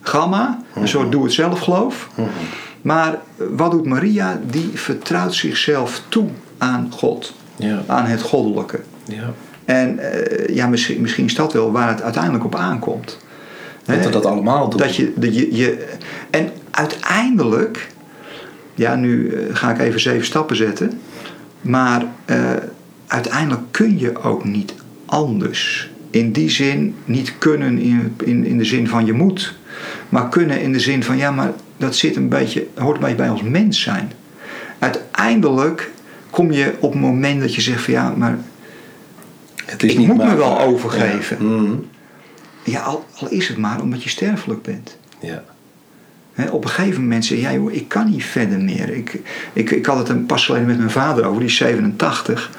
gamma, een soort doe-het-zelf geloof. Maar eh, wat doet Maria? Die vertrouwt zichzelf toe aan God, Ja. aan het goddelijke. ja. En eh, ja, misschien, misschien is dat wel waar het uiteindelijk op aankomt. Dat we dat allemaal doen. Dat je, dat je, je, en uiteindelijk, ja, nu ga ik even zeven stappen zetten. Maar uiteindelijk kun je ook niet anders. In die zin, niet kunnen in, in, in de zin van je moet. Maar kunnen in de zin van, ja, maar dat zit een beetje, hoort een beetje bij ons mens zijn. Uiteindelijk kom je op het moment dat je zegt van, ja, maar het is ik niet moet me wel overgeven. Ja. Mhm. ja, al, al is het maar omdat je sterfelijk bent. ja. Op een gegeven moment zei jij, joh, ik kan niet verder meer. Ik, ik, ik had het een pas geleden met mijn vader over, die is 87.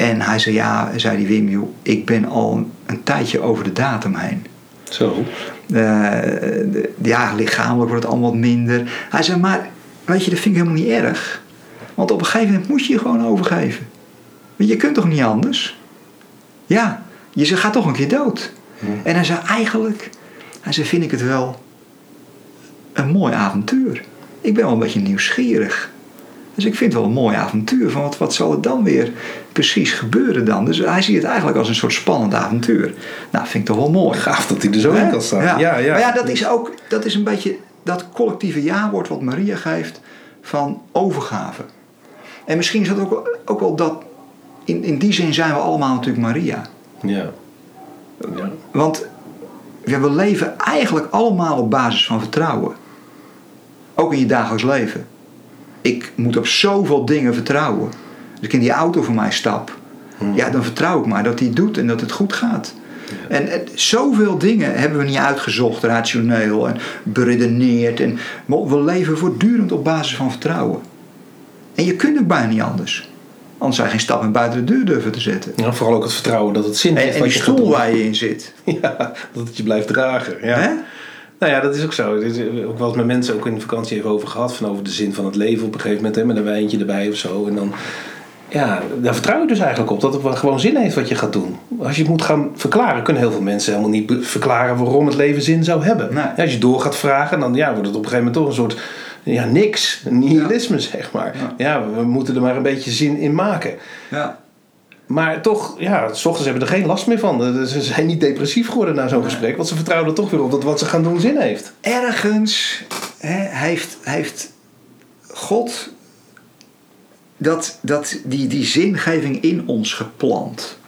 En hij zei, ja, zei die Wim, joh, ik ben al een tijdje over de datum heen. Zo. Eh, ja, lichamelijk wordt het allemaal wat minder. Hij zei, maar weet je, dat vind ik helemaal niet erg. Want op een gegeven moment moet je je gewoon overgeven. Want je kunt toch niet anders? Ja, Je ze gaat toch een keer dood. En hij zei eigenlijk, hij zei, vind ik het wel een mooi avontuur. Ik ben wel een beetje nieuwsgierig. Dus ik vind het wel een mooi avontuur. Van wat, wat zal er dan weer precies gebeuren dan? Dus hij ziet het eigenlijk als een soort spannend avontuur. Nou, vind ik toch wel mooi. Gaaf dat hij er zo in kan staan. Ja. Ja, ja. Maar ja, dat is ook dat is een beetje dat collectieve ja-woord wat Maria geeft van overgave. En misschien is dat ook, wel- ook wel dat. In, in die zin zijn we allemaal natuurlijk Maria. ja. Ja. Want ja, we leven eigenlijk allemaal op basis van vertrouwen. Ook in je dagelijks leven. Ik moet op zoveel dingen vertrouwen. Als ik in die auto van mij stap, ja, dan vertrouw ik maar dat hij het doet en dat het goed gaat. En, en zoveel dingen hebben we niet uitgezocht, rationeel en beredeneerd. En, maar we leven voortdurend op basis van vertrouwen. En je kunt ook bijna niet anders. Anders zou je geen stap meer buiten de deur durven te zetten. Ja, vooral ook het vertrouwen dat het zin En, heeft en wat die stoel waar je in zit. Ja, dat het je blijft dragen. Ja. Hè? Nou ja, dat is ook zo. Er is ook wel eens met mensen ook in de vakantie even over gehad. Van over de zin van het leven op een gegeven moment. Hè, met een wijntje erbij of zo. En dan, ja, daar vertrouw je dus eigenlijk op. Dat het wel gewoon zin heeft wat je gaat doen. Als je het moet gaan verklaren, kunnen heel veel mensen helemaal niet verklaren waarom het leven zin zou hebben. Nee. Ja, als je door gaat vragen, dan ja, wordt het op een gegeven moment toch een soort ja, niks. Nihilisme, zeg maar. Ja. Ja. we moeten er maar een beetje zin in maken. Ja. Maar toch, ja, s ochtends hebben er geen last meer van. Ze zijn niet depressief geworden na zo'n gesprek. Want ze vertrouwen er toch weer op dat wat ze gaan doen zin heeft. ergens hè, heeft, heeft God dat, dat, die, die zingeving in ons geplant.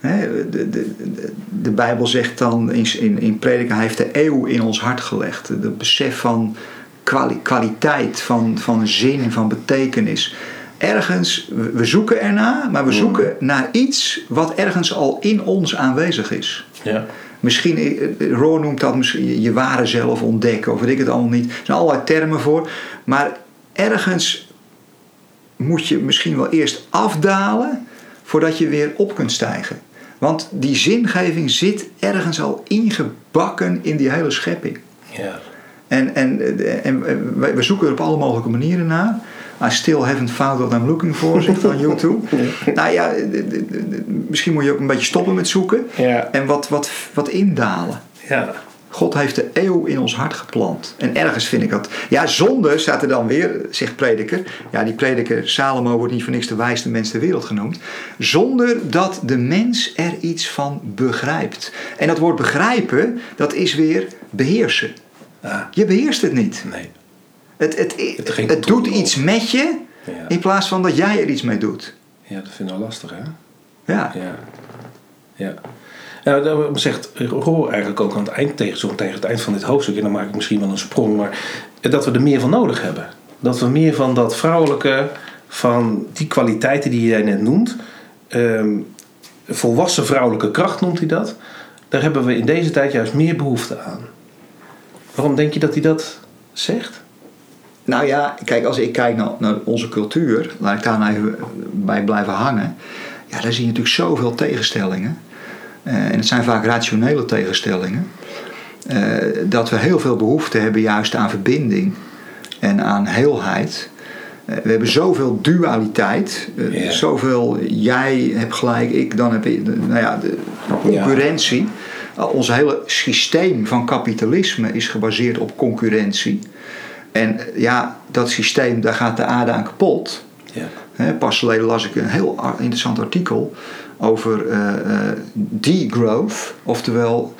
Hè, de, de, de, de Bijbel zegt dan in, in, in Prediker, hij heeft de eeuw in ons hart gelegd. Het besef van kwali- kwaliteit, van, van zin, van betekenis. Ergens, we zoeken ernaar, maar we zoeken naar iets wat ergens al in ons aanwezig is. Ja. Misschien, eh, eh, Roor noemt dat misschien je ware zelf ontdekken, of weet ik het allemaal niet. Er zijn allerlei termen voor. Maar ergens moet je misschien wel eerst afdalen voordat je weer op kunt stijgen. Want die zingeving zit ergens al ingebakken in die hele schepping. Ja. En, en, eh, en we we zoeken er op alle mogelijke manieren naar. I still haven't found what I'm looking for, zegt dan YouTube. Nou ja, misschien moet je ook een beetje stoppen met zoeken. Ja. En wat, wat, wat indalen. Ja. God heeft de eeuw in ons hart geplant. En ergens vind ik dat. Ja, zonde staat er dan weer, zegt prediker. Ja, die prediker Salomo wordt niet voor niks de wijste mens ter wereld genoemd. Zonder dat de mens er iets van begrijpt. En dat woord begrijpen, dat is weer beheersen. Ah, Je beheerst het niet. nee. Het, het, het, doet iets met je Ja. in plaats van dat jij er iets mee doet. Ja, dat vind ik wel lastig, hè? Ja, Ja. Ja. Nou, dat zegt Roor eigenlijk ook aan het eind, tegen, zo tegen het eind van dit hoofdstuk, en dan maak ik misschien wel een sprong, maar dat we er meer van nodig hebben. Dat we meer van dat vrouwelijke, van die kwaliteiten die jij net noemt, ehm, volwassen vrouwelijke kracht noemt hij dat, daar hebben we in deze tijd juist meer behoefte aan. Waarom denk je dat hij dat zegt? Nou ja, kijk, als ik kijk naar, naar onze cultuur, laat ik daar nou even bij blijven hangen. Ja, daar zie je natuurlijk zoveel tegenstellingen. Eh, en het zijn vaak rationele tegenstellingen. Eh, dat we heel veel behoefte hebben juist aan verbinding en aan heelheid. Eh, we hebben zoveel dualiteit. Zoveel jij hebt gelijk, ik dan heb ik. Nou ja, de concurrentie. Ons hele systeem van kapitalisme is gebaseerd op concurrentie. En eh, ja, dat systeem, daar gaat de aarde aan kapot. Ja. Pas geleden las ik een heel interessant artikel over eh, degrowth. Oftewel,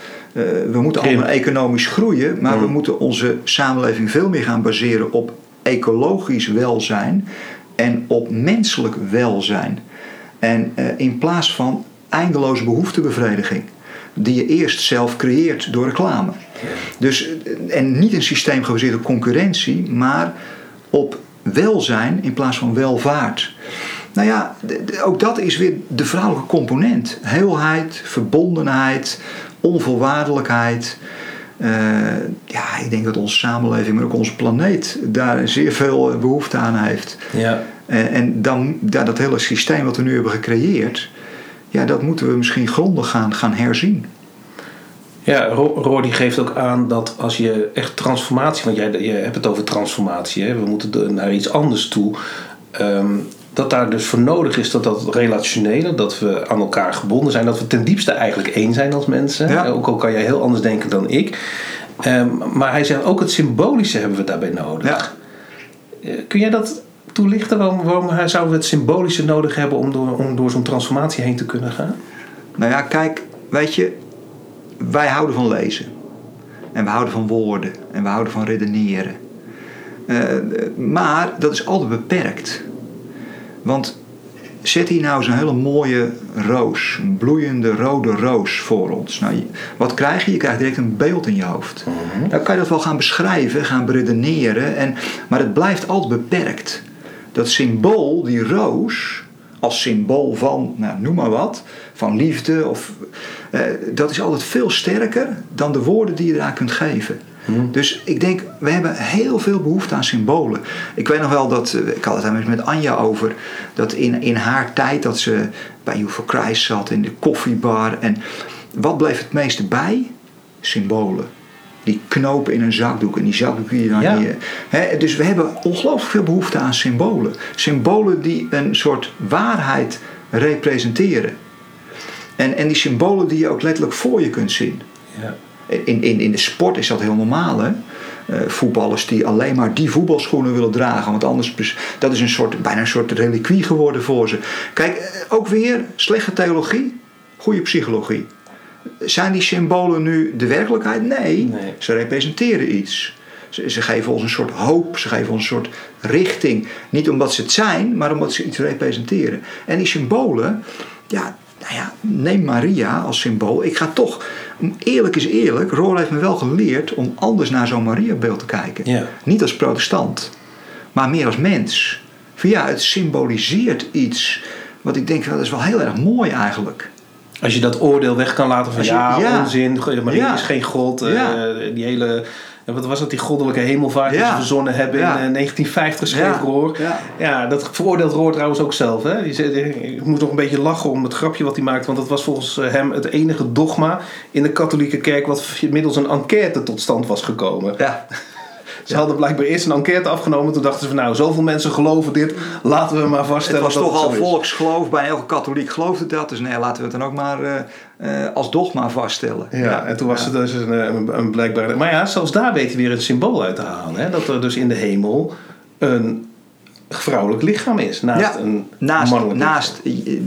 we moeten allemaal economisch groeien, maar we Mm. moeten onze samenleving veel meer gaan baseren op ecologisch welzijn en op menselijk welzijn. En in plaats van eindeloze behoeftebevrediging, die je eerst zelf creëert door reclame. Dus, eh, en niet een systeem gebaseerd op concurrentie, maar op welzijn in plaats van welvaart. Nou ja, ook dat is weer de vrouwelijke component. Heelheid, verbondenheid, onvoorwaardelijkheid. Eh, ja, ik denk dat onze samenleving, maar ook onze planeet daar zeer veel eh, behoefte aan heeft. Ja. En, en dan dat hele systeem wat we nu hebben gecreëerd, ja, dat moeten we misschien grondig gaan, gaan herzien. Ja, Ro- Roor die geeft ook aan dat als je echt transformatie, want jij je hebt het over transformatie, hè? we moeten naar iets anders toe, ehm, dat daar dus voor nodig is dat dat relationele, dat we aan elkaar gebonden zijn, dat we ten diepste eigenlijk één zijn als mensen. Ja. Ook al kan jij heel anders denken dan ik. Ehm, maar hij zegt ook het symbolische hebben we daarbij nodig. Ja. Eh, kun jij dat toelichten? Waarom, waarom zouden we het symbolische nodig hebben om door, om door zo'n transformatie heen te kunnen gaan? Nou ja, kijk, weet je, wij houden van lezen. En we houden van woorden. En we houden van redeneren. Eh, maar dat is altijd beperkt. Want zet hier nou eens een hele mooie roos. Een bloeiende rode roos voor ons. Nou, wat krijg je? Je krijgt direct een beeld in je hoofd. Dan kan je dat wel gaan beschrijven, gaan beredeneren. En, maar het blijft altijd beperkt. Dat symbool, die roos, als symbool van, nou, noem maar wat, van liefde, of, eh, dat is altijd veel sterker dan de woorden die je eraan kunt geven. Dus ik denk, we hebben heel veel behoefte aan symbolen. Ik weet nog wel dat, eh, ik had het daar met Anja over, dat in, in haar tijd dat ze bij You for Christ zat, in de koffiebar. En wat bleef het meeste bij? Symbolen. Die knopen in een zakdoek en die zakdoek die je dan Ja. hier. Hè, dus we hebben ongelooflijk veel behoefte aan symbolen. Symbolen die een soort waarheid representeren. En, en die symbolen die je ook letterlijk voor je kunt zien. Ja. In, in, in de sport is dat heel normaal. Hè? Eh, voetballers die alleen maar die voetbalschoenen willen dragen. Want anders dat is een soort, bijna een soort reliquie geworden voor ze. Kijk, eh, ook weer slechte theologie, goede psychologie. Zijn die symbolen nu de werkelijkheid? Nee, Nee. ze representeren iets. Ze, ze geven ons een soort hoop, ze geven ons een soort richting. Niet omdat ze het zijn, maar omdat ze iets representeren. En die symbolen, ja, nou ja, neem Maria als symbool. Ik ga toch, eerlijk is eerlijk, Roor heeft me wel geleerd om anders naar zo'n Mariabeeld te kijken. Ja. Niet als protestant, maar meer als mens. Van ja, het symboliseert iets wat ik denk, dat is wel heel erg mooi eigenlijk. Als je dat oordeel weg kan laten van je- ja, ja. onzin, Maria Ja. is geen god. eh, die hele, wat was dat, die goddelijke hemelvaart die ze verzonnen hebben in eh, 1950 schreef Ja. Roor. Ja. Dat veroordeelt Roor trouwens ook zelf. Hè? Die zei, eh, ik moest nog een beetje lachen om het grapje wat hij maakte. Want dat was volgens eh, hem het enige dogma in de katholieke kerk... wat middels een enquête tot stand was gekomen. Ja, Ze hadden blijkbaar eerst een enquête afgenomen. Toen dachten ze van nou, zoveel mensen geloven dit. Laten we maar het vaststellen was dat toch al volksgeloof, bij elke katholiek geloofde dat. Dus nee, laten we het dan ook maar eh, eh, als dogma vaststellen. Ja, en toen was het dus een, een, een blijkbaar. Maar ja, zelfs daar weet hij weer een symbool uit te halen. Hè? Dat er dus in de hemel een vrouwelijk lichaam is. Naast Ja, een Naast, mannelijk naast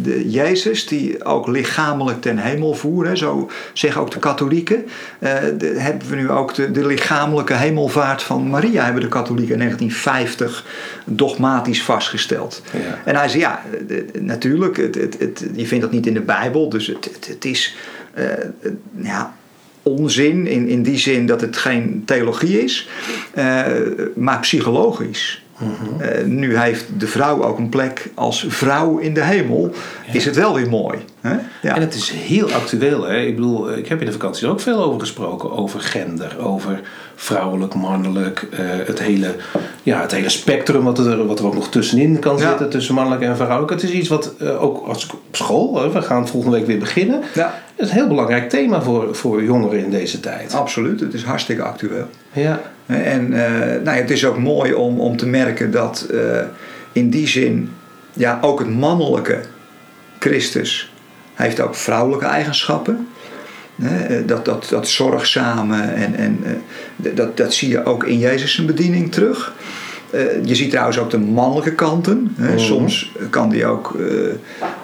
de Jezus, die ook lichamelijk ten hemel voeren, zo zeggen ook de katholieken, eh, de- hebben we nu ook de, de lichamelijke hemelvaart van Maria, hebben de katholieken in 1950 dogmatisch vastgesteld. Ja. En hij zei, ja, de- natuurlijk, het, het, het, je vindt dat niet in de Bijbel, dus het, het, is eh, ja, onzin in, in die zin dat het geen theologie is, eh, maar psychologisch. Eh, nu heeft de vrouw ook een plek als vrouw in de hemel. Is het wel weer mooi. Hè? Ja. En het is heel actueel. Hè? Ik bedoel, ik heb in de vakantie er ook veel over gesproken. Over gender, over vrouwelijk, mannelijk. eh, het, hele, ja, het hele spectrum wat er, wat er ook nog tussenin kan Ja. zitten. Tussen mannelijk en vrouwelijk. Het is iets wat eh, ook als op school, hè, we gaan volgende week weer beginnen. ja, Het is een heel belangrijk thema voor, voor jongeren in deze tijd. absoluut. Het is hartstikke actueel. Ja, En eh, nou ja, het is ook mooi om, om te merken dat eh, in die zin ja, ook het mannelijke Christus heeft ook vrouwelijke eigenschappen. Eh, Dat, dat, dat zorgzame en, en dat, dat zie je ook in Jezus' zijn bediening terug. Je ziet trouwens ook de mannelijke kanten. Hè. Mhm. Soms kan die ook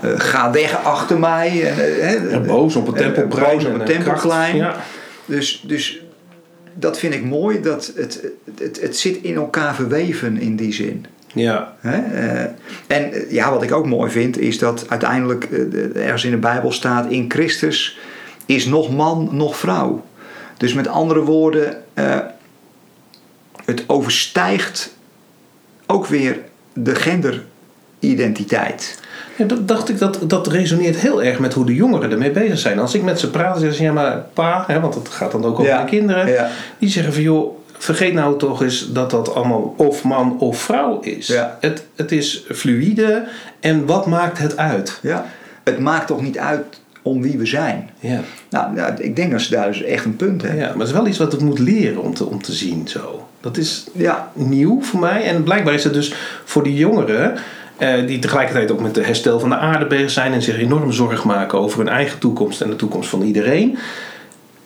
ga weg achter mij. En, boos op het tempelplein. boos op het tempelplein. Ja. Dus, dus dat vind ik mooi. Dat het, het, het zit in elkaar verweven in die zin. Ja. Hè? Eh, en eh, ja, wat ik ook mooi vind, is dat uiteindelijk eh, ergens in de Bijbel staat: in Christus is nog man, nog vrouw. Dus met andere woorden, het overstijgt ook weer de genderidentiteit. Ja, dat dacht ik, dat, dat resoneert heel erg met hoe de jongeren ermee bezig zijn. Als ik met ze praat, zeggen ze, ja maar pa, hè, want het gaat dan ook over Ja. de kinderen. Ja. Die zeggen van, joh, vergeet nou toch eens dat dat allemaal of man of vrouw is. Ja. Het, het is fluïde en wat maakt het uit? Ja? Het maakt toch niet uit om wie we zijn. Ja. Nou, nou, ik denk dat ze daar dus echt een punt hebben. ja, maar het is wel iets wat ik moet leren om te, om te zien zo. Dat is Ja, nieuw voor mij. En blijkbaar is het dus voor die jongeren eh, die tegelijkertijd ook met de herstel van de aarde bezig zijn en zich enorm zorg maken over hun eigen toekomst en de toekomst van iedereen.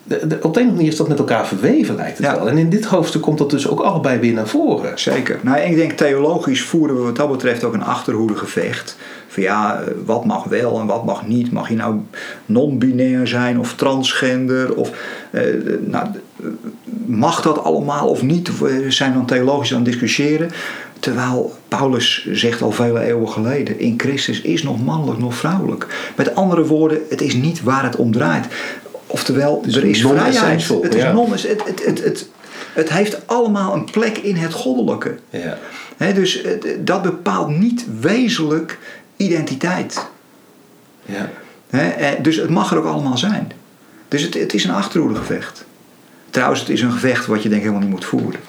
De, de, op de een of andere manier is dat met elkaar verweven, lijkt het Ja. wel. En in dit hoofdstuk komt dat dus ook allebei weer naar voren. Zeker. Nou, ik denk theologisch voeren we wat dat betreft ook een achterhoedegevecht. Van ja, eh, wat mag wel en wat mag niet. Mag je nou non-binair zijn of transgender? Of, eh, nou, mag dat allemaal of niet? We zijn dan theologisch aan het discussiëren. Terwijl Paulus zegt al vele eeuwen geleden: in Christus is nog mannelijk, nog vrouwelijk. Met andere woorden, het is niet waar het om draait. Oftewel, is er is vrijheid. Het, is ja. non, het, het, het, het, het heeft allemaal een plek in het goddelijke. Ja. Dus dat bepaalt niet wezenlijk identiteit. Ja. Eh, dus het mag er ook allemaal zijn. Dus het, het is een achterhoedegevecht. Trouwens, het is een gevecht wat je denk ik helemaal niet moet voeren.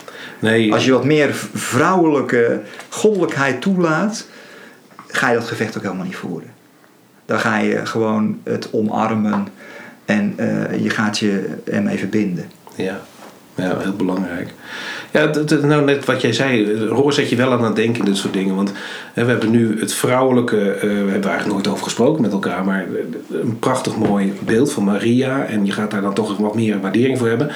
Nee, Als je wat meer vrouwelijke goddelijkheid toelaat, ga je dat gevecht ook helemaal niet voeren. Dan ga je gewoon het omarmen en eh, je gaat je ermee verbinden. Ja. ja, heel belangrijk. Ja, dat, dat- nou net wat jij zei, Roor zet je wel aan het denken in dit soort dingen. Want hè, we hebben nu het vrouwelijke, eh, we hebben eigenlijk nooit over gesproken met elkaar, maar eh, een prachtig mooi beeld van Maria. En je gaat daar dan toch wat meer waardering voor hebben.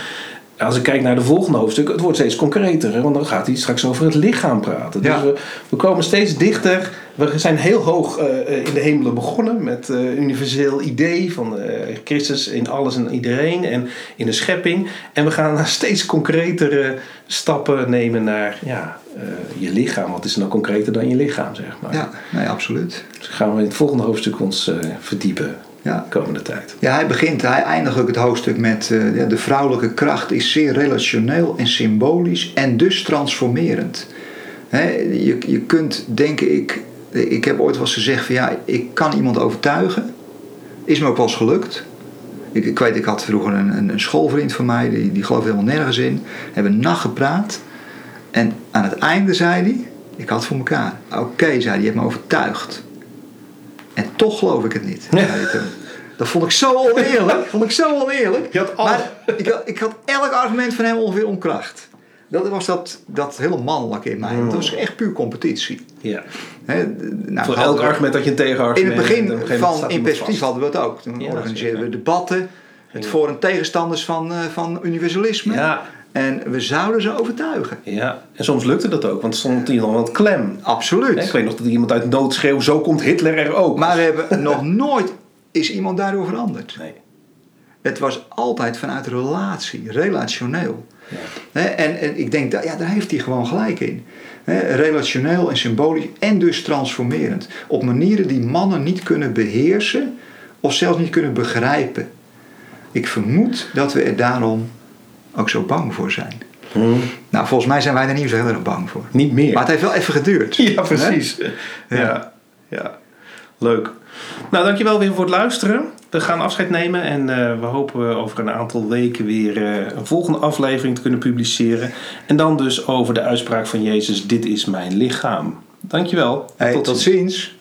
Als ik kijk naar de volgende hoofdstuk, het wordt steeds concreter. Hè, want dan gaat hij straks over het lichaam praten. Ja. Dus we, we komen steeds dichter. We zijn heel hoog eh, in de hemelen begonnen met eh, een universeel idee van eh, Christus in alles en iedereen en in de schepping. En we gaan naar steeds concretere stappen nemen naar ja, eh, je lichaam. Wat is nou concreter dan je lichaam, zeg maar. Ja, nee, absoluut. Dus gaan we in het volgende hoofdstuk ons eh, verdiepen Ja. de komende tijd. Ja, hij begint, hij eindigt ook het hoofdstuk met eh, de vrouwelijke kracht is zeer relationeel en symbolisch en dus transformerend. Hè, je, je kunt, denk ik, ik heb ooit wel eens gezegd van ja, ik kan iemand overtuigen. Is me ook wel eens gelukt. Ik, ik weet, ik had vroeger een, een, een schoolvriend van mij, die, die geloofde helemaal nergens in. Hebben een nacht gepraat. En aan het einde zei hij, ik had het voor elkaar. Oké, zei hij, je hebt me overtuigd. En toch geloof ik het niet. Dat vond ik zo oneerlijk. vond ik zo oneerlijk. Je had al- Maar ik had, ik had elk argument van hem ongeveer omkracht. Dat was dat, dat hele mannelijke in mij. Dat was echt puur competitie. Ja. Hè, nou, Voor elk argument dat je een tegenargument in het begin van in perspectief hadden we het ook. Toen Ja, organiseerden we debatten. Het voor- en tegenstanders van, eh, van universalisme. Ja. En we zouden ze overtuigen. Ja, en soms lukte dat ook, want stond hij dan wat klem. Absoluut. Ik weet nog dat iemand uit nood schreeuwde, zo komt Hitler er ook. Maar we hebben nog nooit is iemand daardoor veranderd. Nee. Het was altijd vanuit relatie, relationeel. Ja. En, en ik denk, ja, daar heeft hij gewoon gelijk in. Relationeel en symbolisch en dus transformerend. Op manieren die mannen niet kunnen beheersen of zelfs niet kunnen begrijpen. Ik vermoed dat we er daarom ook zo bang voor zijn. Hm. Nou, volgens mij zijn wij er niet zo heel erg bang voor. Niet meer. Maar het heeft wel even geduurd. Ja, precies. Ja. Ja. ja, leuk. Nou, dankjewel weer voor het luisteren. We gaan afscheid nemen en eh, we hopen over een aantal weken weer eh, een volgende aflevering te kunnen publiceren. En dan dus over de uitspraak van Jezus, dit is mijn lichaam. Dankjewel. Hey, tot ziens.